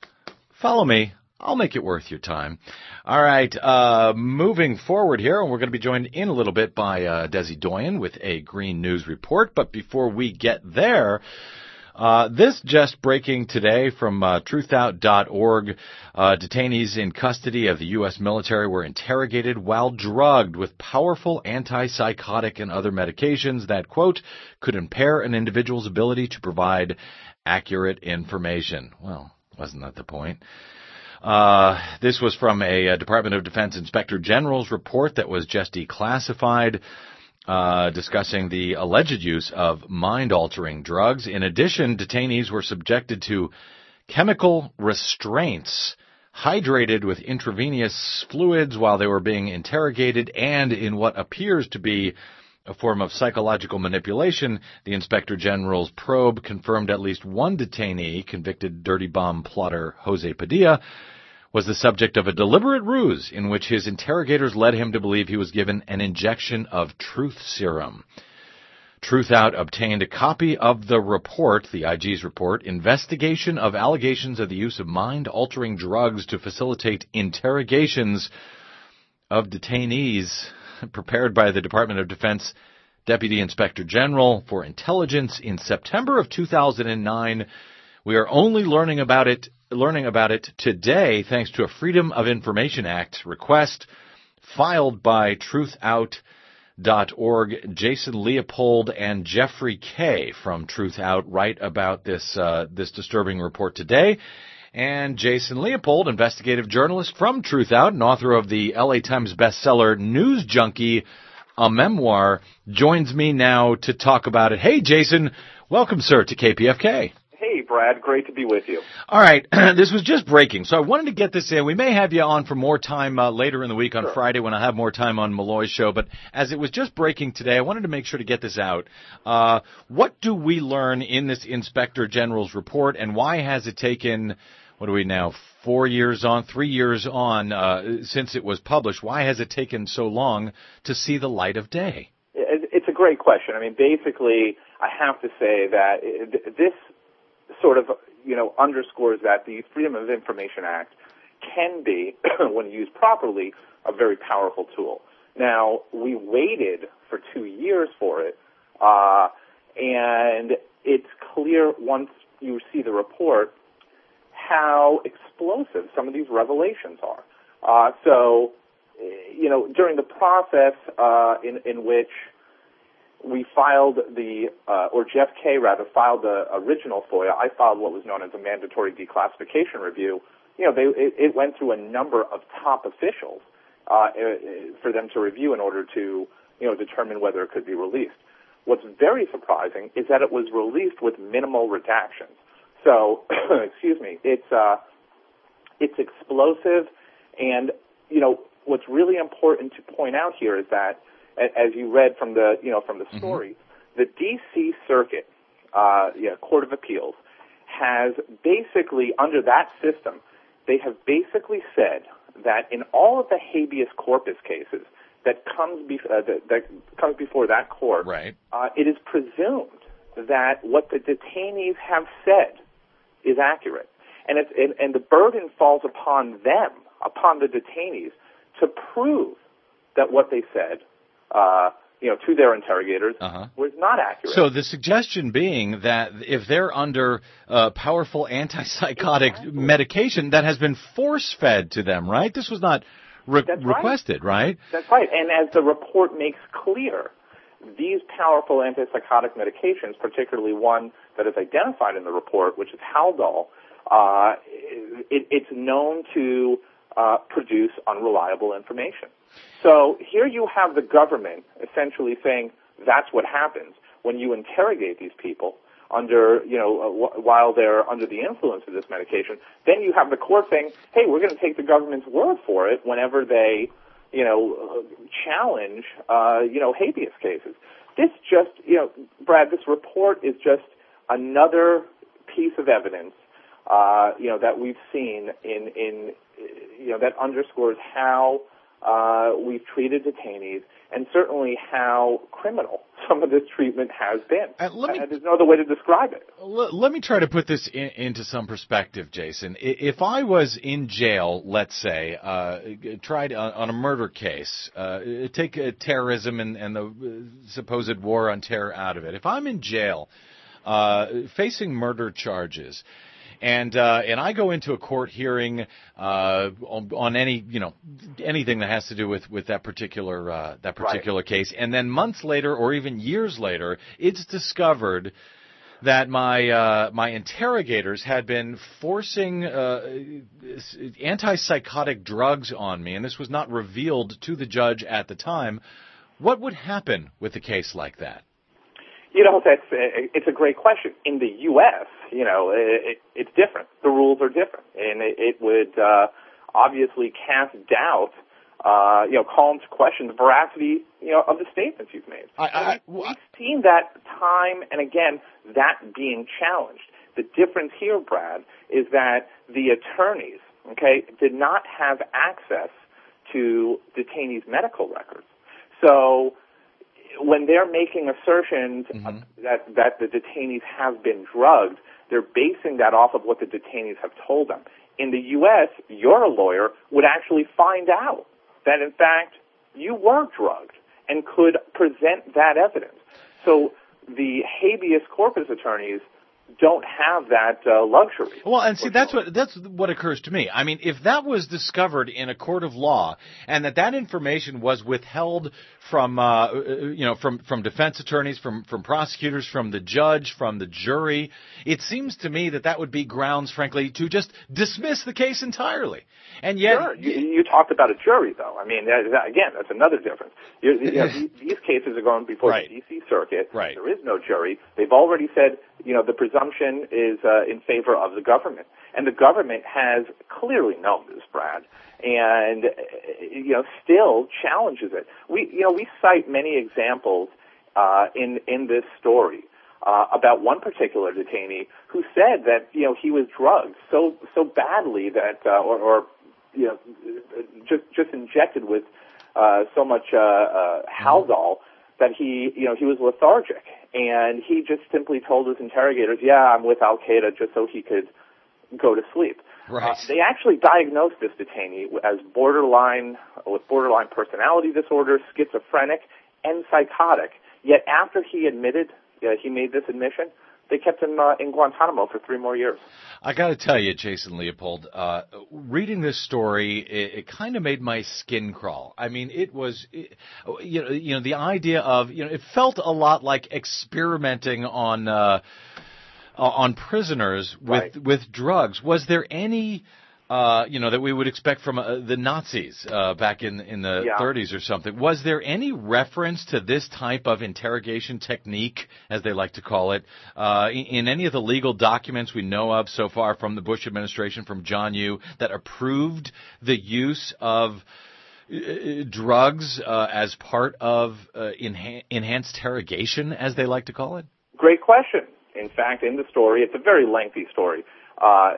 Follow me. I'll make it worth your time. All right, uh, moving forward here, and we're going to be joined in a little bit by uh, Desi Doyen with a Green News report. But before we get there, uh, this just breaking today from uh, truthout.org. Uh, detainees in custody of the U.S. military were interrogated while drugged with powerful antipsychotic and other medications that, quote, could impair an individual's ability to provide accurate information. Well, wasn't that the point? Uh, this was from a, uh Department of Defense Inspector General's report that was just declassified, uh, discussing the alleged use of mind-altering drugs. In addition, detainees were subjected to chemical restraints, hydrated with intravenous fluids while they were being interrogated, and in what appears to be a form of psychological manipulation, the Inspector General's probe confirmed at least one detainee, convicted dirty bomb plotter Jose Padilla, was the subject of a deliberate ruse in which his interrogators led him to believe he was given an injection of truth serum. Truth Out obtained a copy of the report, the IG's report, Investigation of Allegations of the Use of Mind Altering Drugs to Facilitate Interrogations of Detainees, prepared by the Department of Defense Deputy Inspector General for Intelligence in September of 2009. We are only learning about it learning about it today thanks to a Freedom of Information Act request filed by truthout.org. Jason Leopold and Jeffrey Kaye from Truth Out write about this uh, this disturbing report today. And Jason Leopold, investigative journalist from Truth Out and author of the LA Times bestseller News Junkie, a memoir, joins me now to talk about it. Hey, Jason, welcome, sir, to KPFK. Hey, Brad. Great to be with you. All right, this was just breaking, so I wanted to get this in. We may have you on for more time uh, later in the week on Sure. Friday when I have more time on Malloy's show. But as it was just breaking today, I wanted to make sure to get this out. Uh, what do we learn in this Inspector General's report, and why has it taken? What are we now? Four years on, three years on uh, since it was published. Why has it taken so long to see the light of day? It's a great question. I mean, basically, I have to say that this sort of, you know, underscores that the Freedom of Information Act can be, when used properly, a very powerful tool. Now, we waited for two years for it, uh, and it's clear once you see the report how explosive some of these revelations are. Uh, so, you know, during the process uh, in in which we filed the, uh, or Jeff Kaye rather filed the original FOIA. I filed what was known as a mandatory declassification review. You know, they, it, it went through a number of top officials uh, for them to review in order to, you know, determine whether it could be released. What's very surprising is that it was released with minimal redactions. So, excuse me, it's uh, it's explosive, and you know what's really important to point out here is that as you read from the you know from the Mm-hmm. story, the D.C. Circuit, uh, yeah, Court of Appeals, has basically under that system, they have basically said that in all of the habeas corpus cases that comes be- uh, that, that comes before that court, right. uh, it is presumed that what the detainees have said is accurate, and it's and, and the burden falls upon them, upon the detainees, to prove that what they said uh, you know, to their interrogators Uh-huh. was not accurate. So the suggestion being that if they're under uh, powerful antipsychotic medication that has been force fed to them, right? This was not re- That's right. requested, right? That's right. And as the report makes clear, these powerful antipsychotic medications, particularly one that is identified in the report, which is Haldol, uh, it, it's known to uh, produce unreliable information. So here you have the government essentially saying that's what happens when you interrogate these people under, you know, uh, while they're under the influence of this medication. Then you have the court saying, hey, we're going to take the government's word for it whenever they, you know, uh, challenge, uh, you know, habeas cases. This just, you know, Brad, this report is just another piece of evidence, uh, you know, that we've seen in, in, you know, that underscores how uh, we've treated detainees and certainly how criminal some of this treatment has been. Uh, me- Uh, there's no other way to describe it. L- let me try to put this in, into some perspective, Jason. If I was in jail, let's say, uh, tried on, on a murder case, uh, take uh, terrorism and, and the uh, supposed war on terror out of it. If I'm in jail, uh, facing murder charges, and uh, and I go into a court hearing uh, on, on any you know anything that has to do with with that particular uh, that particular case, and then months later or even years later, it's discovered that my uh, my interrogators had been forcing uh, antipsychotic drugs on me, and this was not revealed to the judge at the time. What would happen with a case like that? You know, that's uh, it's a great question. In the U.S., you know, it, it's different. The rules are different, and it, it would uh, obviously cast doubt. Uh, you know, call into question the veracity, you know, of the statements you've made. I, I, We've seen that time and again, that being challenged. The difference here, Brad, is that the attorneys, okay, did not have access to detainees' medical records. So when they're making assertions uh, that that the detainees have been drugged, they're basing that off of what the detainees have told them. In the U.S., your lawyer would actually find out that in fact you were drugged and could present that evidence. So the habeas corpus attorneys don't have that uh, luxury. Well, and see, that's what that's what occurs to me. I mean, if that was discovered in a court of law, and that that information was withheld from, uh, you know, from from defense attorneys, from from prosecutors, from the judge, from the jury, it seems to me that that would be grounds, frankly, to just dismiss the case entirely. And yet, Sure. You, you talked about a jury, though. I mean, that, that- again, that's another difference. You, you know, these, these cases are going before Right. the D.C. Circuit. Right. There is no jury. They've already said, you know, the presumption is uh, in favor of the government, and the government has clearly known this, Brad, and uh, you know, still challenges it. We, you know, we cite many examples uh, in in this story. Uh, about one particular detainee who said that you know he was drugged so so badly that uh, or, or you know just just injected with uh, so much uh, uh, Haldol that he you know he was lethargic and he just simply told his interrogators, "Yeah, I'm with Al Qaeda," just so he could go to sleep. Right. Uh, they actually diagnosed this detainee as borderline with borderline personality disorder, schizophrenic, and psychotic. Yet after he admitted uh, he made this admission, they kept him uh, in Guantanamo for three more years. I got to tell you, Jason Leopold, uh, reading this story, it, it kind of made my skin crawl. I mean, it was, it, you know, you know, the idea of, you know, it felt a lot like experimenting on, uh, on prisoners with Right. with drugs. Was there any? Uh, you know that we would expect from uh, the Nazis uh, back in in the Yeah. 30s or something. Was there any reference to this type of interrogation technique, as they like to call it, uh, in, in any of the legal documents we know of so far from the Bush administration, from John Yoo, that approved the use of uh, drugs uh, as part of uh, enha- enhanced interrogation, as they like to call it? Great question. In fact, in the story, it's a very lengthy story. Uh,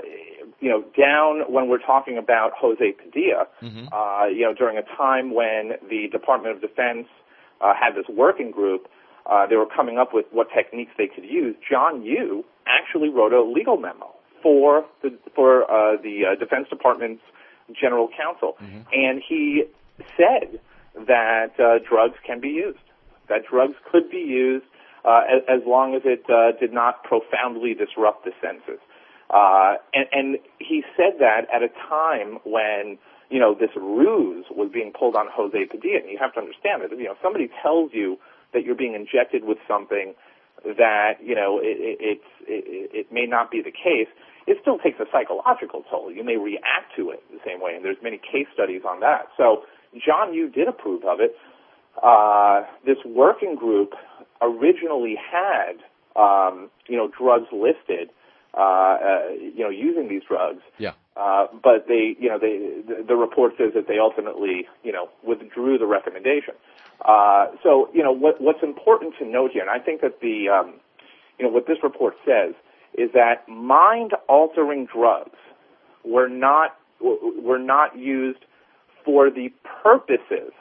you know, down when we're talking about Jose Padilla, uh, you know, during a time when the Department of Defense uh, had this working group, uh, they were coming up with what techniques they could use. John Yoo actually wrote a legal memo for the for uh, the uh, Defense Department's general counsel, and he said that uh, drugs can be used. That drugs could be used uh, as, as long as it uh, did not profoundly disrupt the senses. Uh, and, and he said that at a time when, you know, this ruse was being pulled on Jose Padilla. And you have to understand that, you know, if somebody tells you that you're being injected with something that, you know, it, it, it, it may not be the case, it still takes a psychological toll. You may react to it the same way, and there's many case studies on that. So John Yoo did approve of it. Uh, this working group originally had, um, you know, drugs listed, uh, uh, you know, using these drugs. Yeah. Uh, but they, you know, they, the, the report says that they ultimately, you know, withdrew the recommendation. Uh, so, you know, what, what's important to note here, and I think that the, um, you know, what this report says is that mind-altering drugs were not were not used for the purposes,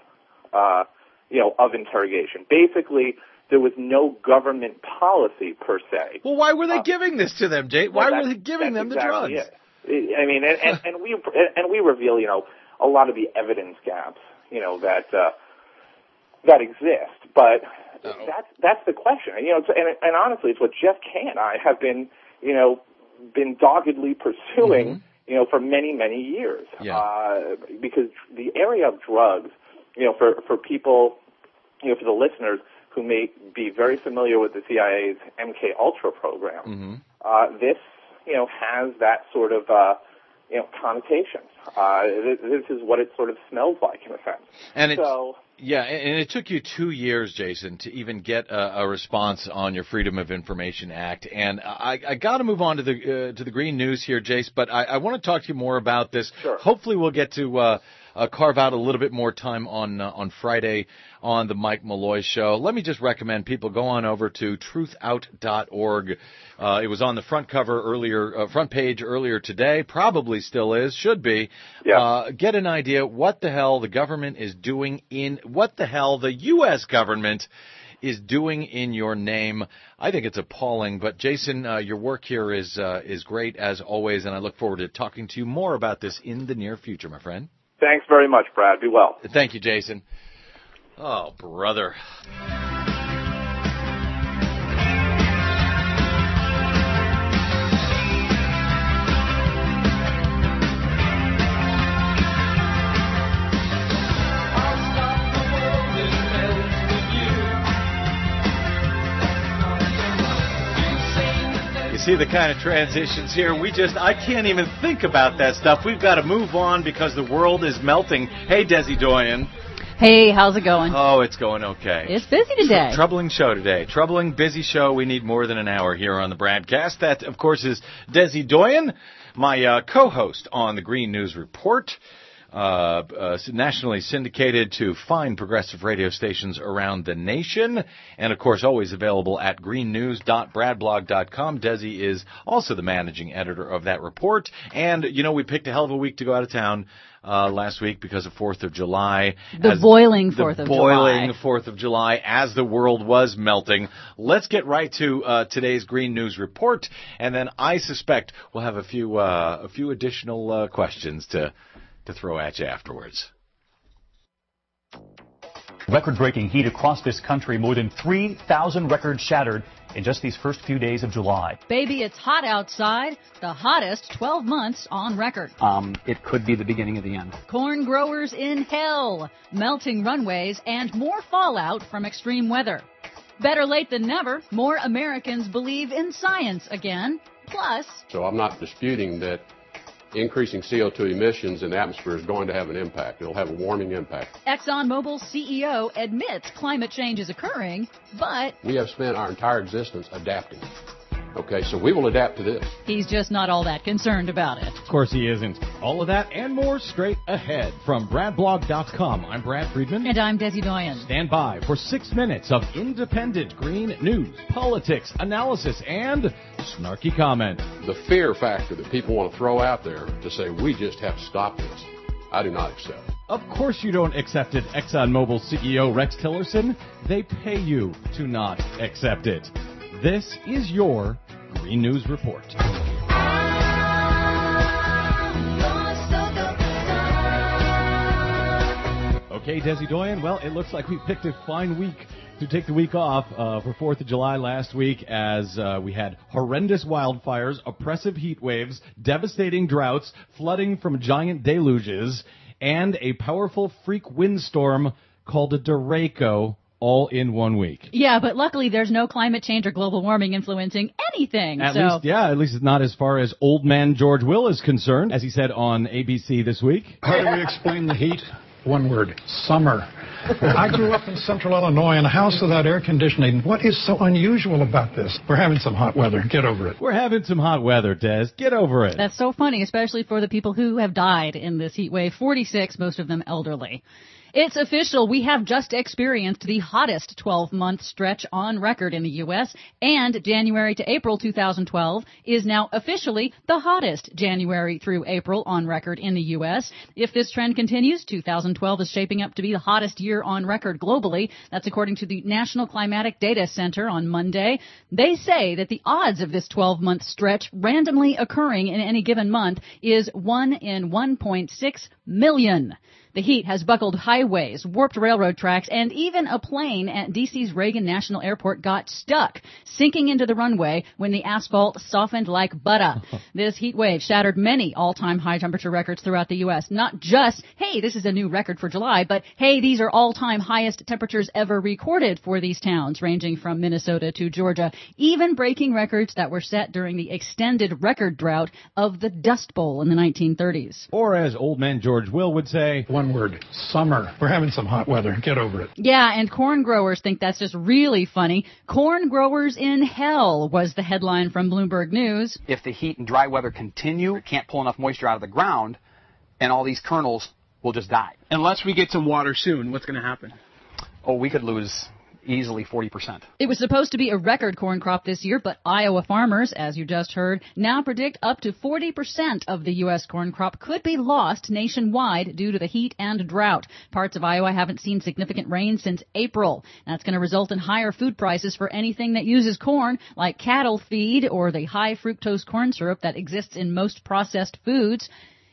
uh, you know, of interrogation. Basically, there was no government policy per se. Well, why were they giving this to them, Jay? Why Well, were they giving them that's the drugs? it. I mean, and, and, and we and we reveal, you know, a lot of the evidence gaps, you know, that uh, that exist. But that's that's the question. And, you know, it's, and and honestly, it's what Jeff Kaye and I have been, you know, been doggedly pursuing, you know, for many many years. Yeah. Uh, because the area of drugs, you know, for for people, you know, for the listeners who may be very familiar with the CIA's MK Ultra program, Mm-hmm. uh, this, you know, has that sort of, uh, you know, connotation. Uh, this, is what it sort of smells like in a sense. And so, yeah, and it took you two years, Jason, to even get a, a response on your Freedom of Information Act. And I, I got to move on to the uh, to the green news here, Jace. But I, I want to talk to you more about this. Sure. Hopefully, we'll get to uh, uh, carve out a little bit more time on uh, on Friday on the Mike Malloy Show. Let me just recommend people go on over to truthout.org. Uh, it was on the front cover earlier, uh, front page earlier today. Probably still is, should be. Yeah. Uh, get an idea what the hell the government is doing in what the hell the U.S. government is doing in your name. I think it's appalling. But Jason, uh, your work here is uh, is great as always, and I look forward to talking to you more about this in the near future, my friend. Thanks very much, Brad. Be well. Thank you, Jason. Oh, brother. See the kind of transitions here. We just, I can't even think about that stuff. We've got to move on because the world is melting. Hey, Desi Doyen. Hey, how's it going? Oh, it's going okay. It's busy today. Troubling show today. Troubling, busy show. We need more than an hour here on the BradCast. That, of course, is Desi Doyen, my uh, co-host on the Green News Report. Uh, uh, nationally syndicated to fine progressive radio stations around the nation, and of course, always available at greennews.bradblog.com. Desi is also the managing editor of that report, and you know we picked a hell of a week to go out of town uh, last week because of Fourth of July. The boiling 4th of boiling July. Fourth of July as the world was melting. Let's get right to uh, today's Green News report, and then I suspect we'll have a few uh, a few additional uh, questions to to throw at you afterwards. Record breaking heat across this country, more than 3,000 records shattered in just these first few days of July. Baby, it's hot outside. The hottest 12 months on record. Um, it could be the beginning of the end. Corn growers in hell, melting runways, and more fallout from extreme weather. Better late than never, more Americans believe in science again. Plus, So I'm not disputing that increasing CO2 emissions in the atmosphere is going to have an impact. It'll have a warming impact. ExxonMobil's CEO admits climate change is occurring, but We have spent our entire existence adapting. Okay, so we will adapt to this. he's just not all that concerned about it. Of course he isn't. All of that and more straight ahead from BradBlog.com. I'm Brad Friedman. And I'm Desi Doyen. Stand by for six minutes of independent green news, politics, analysis, and snarky comment. The fear factor that people want to throw out there to say we just have to stop this, I do not accept. Of course you don't accept it, ExxonMobil CEO Rex Tillerson. They pay you to not accept it. This is your Green News Report. Okay, Desi Doyen. Well, it looks like we picked a fine week to take the week off uh, for Fourth of July last week, as uh, we had horrendous wildfires, oppressive heat waves, devastating droughts, flooding from giant deluges, and a powerful freak windstorm called a Derecho, all in one week. Yeah, but luckily there's no climate change or global warming influencing anything. At so least, yeah, at least it's not as far as old man George Will is concerned, as he said on ABC this week. How do we explain the heat? One word, summer. I grew up in central Illinois in a house without air conditioning. What is so unusual about this? We're having some hot weather. Get over it. We're having some hot weather, Des. Get over it. That's so funny, especially for the people who have died in this heat wave. 46, most of them elderly. It's official. We have just experienced the hottest 12 month stretch on record in the U.S. and January to April 2012 is now officially the hottest January through April on record in the U.S. If this trend continues, 2012 is shaping up to be the hottest year on record globally. That's according to the National Climatic Data Center on Monday. They say that the odds of this 12 month stretch randomly occurring in any given month is 1 in 1.6 million. The heat has buckled highways, warped railroad tracks, and even a plane at DC's Reagan National Airport got stuck, sinking into the runway when the asphalt softened like butter. this heat wave shattered many all-time high temperature records throughout the U.S. Not just, hey, this is a new record for July, but hey, these are all-time highest temperatures ever recorded for these towns, ranging from Minnesota to Georgia, even breaking records that were set during the extended record drought of the Dust Bowl in the 1930s. Or as old man George Will would say, One word, summer. We're having some hot weather. Get over it. Yeah, and corn growers think that's just really funny. Corn growers in hell was the headline from Bloomberg News. If the heat and dry weather continue, it can't pull enough moisture out of the ground, and all these kernels will just die. Unless we get some water soon, what's going to happen? Oh, we could lose easily 40%. It was supposed to be a record corn crop this year, but Iowa farmers, as you just heard, now predict up to 40% of the U.S. corn crop could be lost nationwide due to the heat and drought. Parts of Iowa haven't seen significant rain since April. That's going to result in higher food prices for anything that uses corn, like cattle feed or the high fructose corn syrup that exists in most processed foods.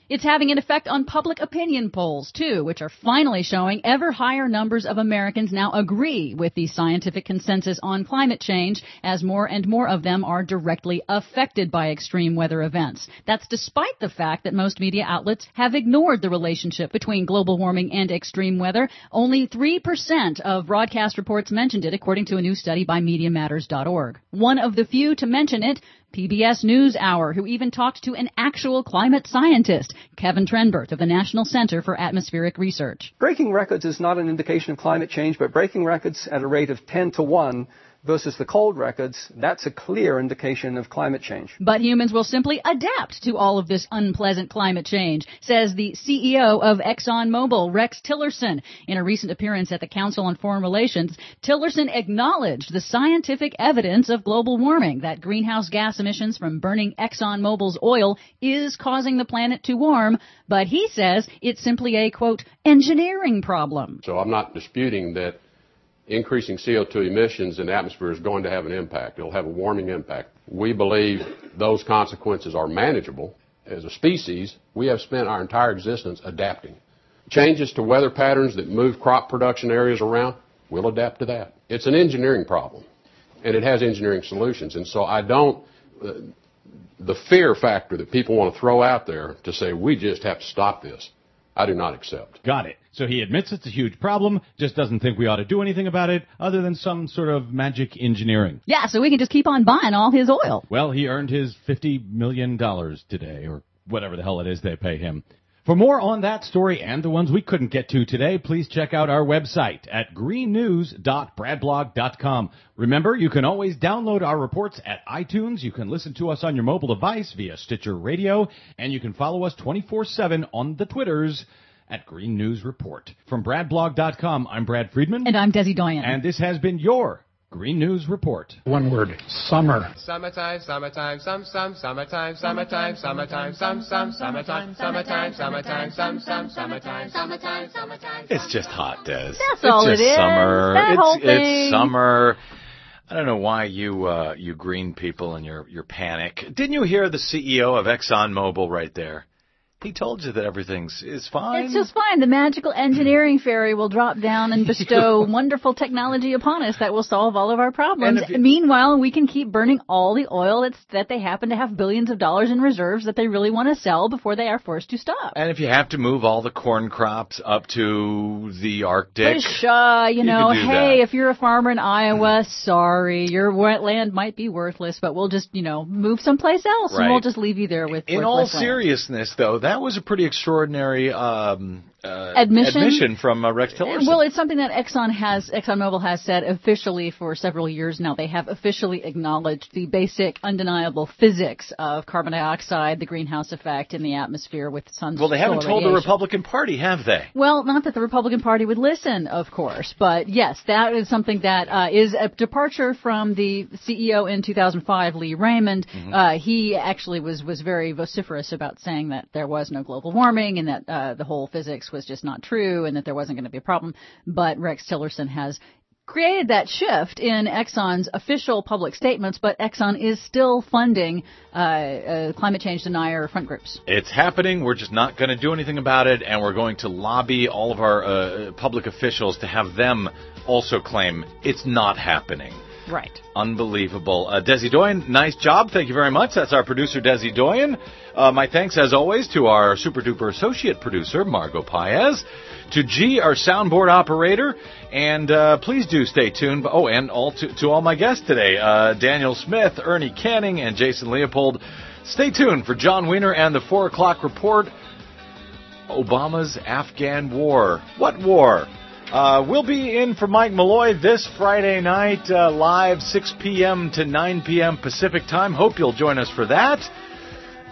It's having an effect on public opinion polls, too, which are finally showing ever higher numbers of Americans now agree with the scientific consensus on climate change, as more and more of them are directly affected by extreme weather events. That's despite the fact that most media outlets have ignored the relationship between global warming and extreme weather. Only 3% of broadcast reports mentioned it, according to a new study by MediaMatters.org. One of the few to mention it PBS NewsHour, who even talked to an actual climate scientist, Kevin Trenberth of the National Center for Atmospheric Research. Breaking records is not an indication of climate change, but breaking records at a rate of 10 to 1 versus the cold records, that's a clear indication of climate change. But humans will simply adapt to all of this unpleasant climate change, says the CEO of ExxonMobil, Rex Tillerson. In a recent appearance at the Council on Foreign Relations, Tillerson acknowledged the scientific evidence of global warming, that greenhouse gas emissions from burning ExxonMobil's oil is causing the planet to warm, but he says it's simply a, quote, engineering problem. So I'm not disputing that increasing CO2 emissions in the atmosphere is going to have an impact. It'll have a warming impact. We believe those consequences are manageable. As a species, we have spent our entire existence adapting. changes to weather patterns that move crop production areas around, we'll adapt to that. It's an engineering problem, and it has engineering solutions. And so I don't, uh, the fear factor that people want to throw out there to say we just have to stop this, I do not accept. Got it. So he admits it's a huge problem, just doesn't think we ought to do anything about it other than some sort of magic engineering. Yeah, so we can just keep on buying all his oil. Well, he earned his $50 million today, or whatever the hell it is they pay him. For more on that story and the ones we couldn't get to today, please check out our website at greennews.bradblog.com. Remember, you can always download our reports at iTunes. You can listen to us on your mobile device via Stitcher Radio, and you can follow us 24-7 on the Twitters at Green News Report. From bradblog.com, I'm Brad Friedman. And I'm Desi Doyen. And this has been your Green News Report. One word, summer. Summertime, summertime, some, some, summertime, summertime, summertime, some, some, summertime, summertime, summertime, some, some, summertime, summertime, summertime. It's just hot, Des. That's it's all just it is. summer. That it's whole thing. it's summer. I don't know why you uh, you green people and your your panic. Didn't you hear the CEO of ExxonMobil right there? He told you that everything's is fine. It's just fine. The magical engineering fairy will drop down and bestow wonderful technology upon us that will solve all of our problems. You- Meanwhile, we can keep burning all the oil that's, that they happen to have billions of dollars in reserves that they really want to sell before they are forced to stop. and if you have to move all the corn crops up to the Arctic, Push, uh, you You know, hey, that. if you're a farmer in Iowa, sorry, your wetland might be worthless, but we'll just, you know, move someplace else and we'll just leave you there with in all land. seriousness, though, that was a pretty extraordinary um, uh, Admission? admission from uh, Rex Tillerson. Well, it's something that Exxon has, ExxonMobil has said officially for several years now. They have officially acknowledged the basic, undeniable physics of carbon dioxide, the greenhouse effect in the atmosphere with sun. well, they haven't told the. Republican Party, have they? Well, not that the Republican Party would listen, of course, but yes, that is something that uh, is a departure from the CEO in 2005, Lee Raymond. Mm-hmm. Uh, he actually was was very vociferous about saying that there was no global warming and that uh, the whole physics was just not true and that there wasn't going to be a problem. But Rex Tillerson has created that shift in Exxon's official public statements, but Exxon is still funding uh, uh, climate change denier front groups. It's happening. We're just not going to do anything about it, and we're going to lobby all of our uh, public officials to have them also claim it's not happening. Right. Unbelievable. Uh, Desi Doyen, nice job. Thank you very much. That's our producer, Desi Doyen. Uh, my thanks, as always, to our super duper associate producer, Margot Paez. To G, our soundboard operator. And uh, please do stay tuned. Oh, and all to, to all my guests today uh, Daniel Smith, Ernie Canning, and Jason Leopold. Stay tuned for Jon Wiener and the 4 o'clock report. Obama's Afghan war. What war? Uh, we'll be in for Mike Malloy this Friday night, uh, live 6 p.m. to 9 p.m. Pacific time. Hope you'll join us for that.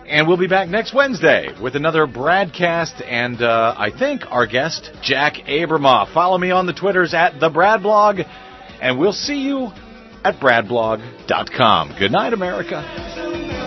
And we'll be back next Wednesday with another BradCast and uh, I think our guest, Jack Abramoff. Follow me on the Twitters at the Bradblog, and we'll see you at bradblog.com. Good night, America.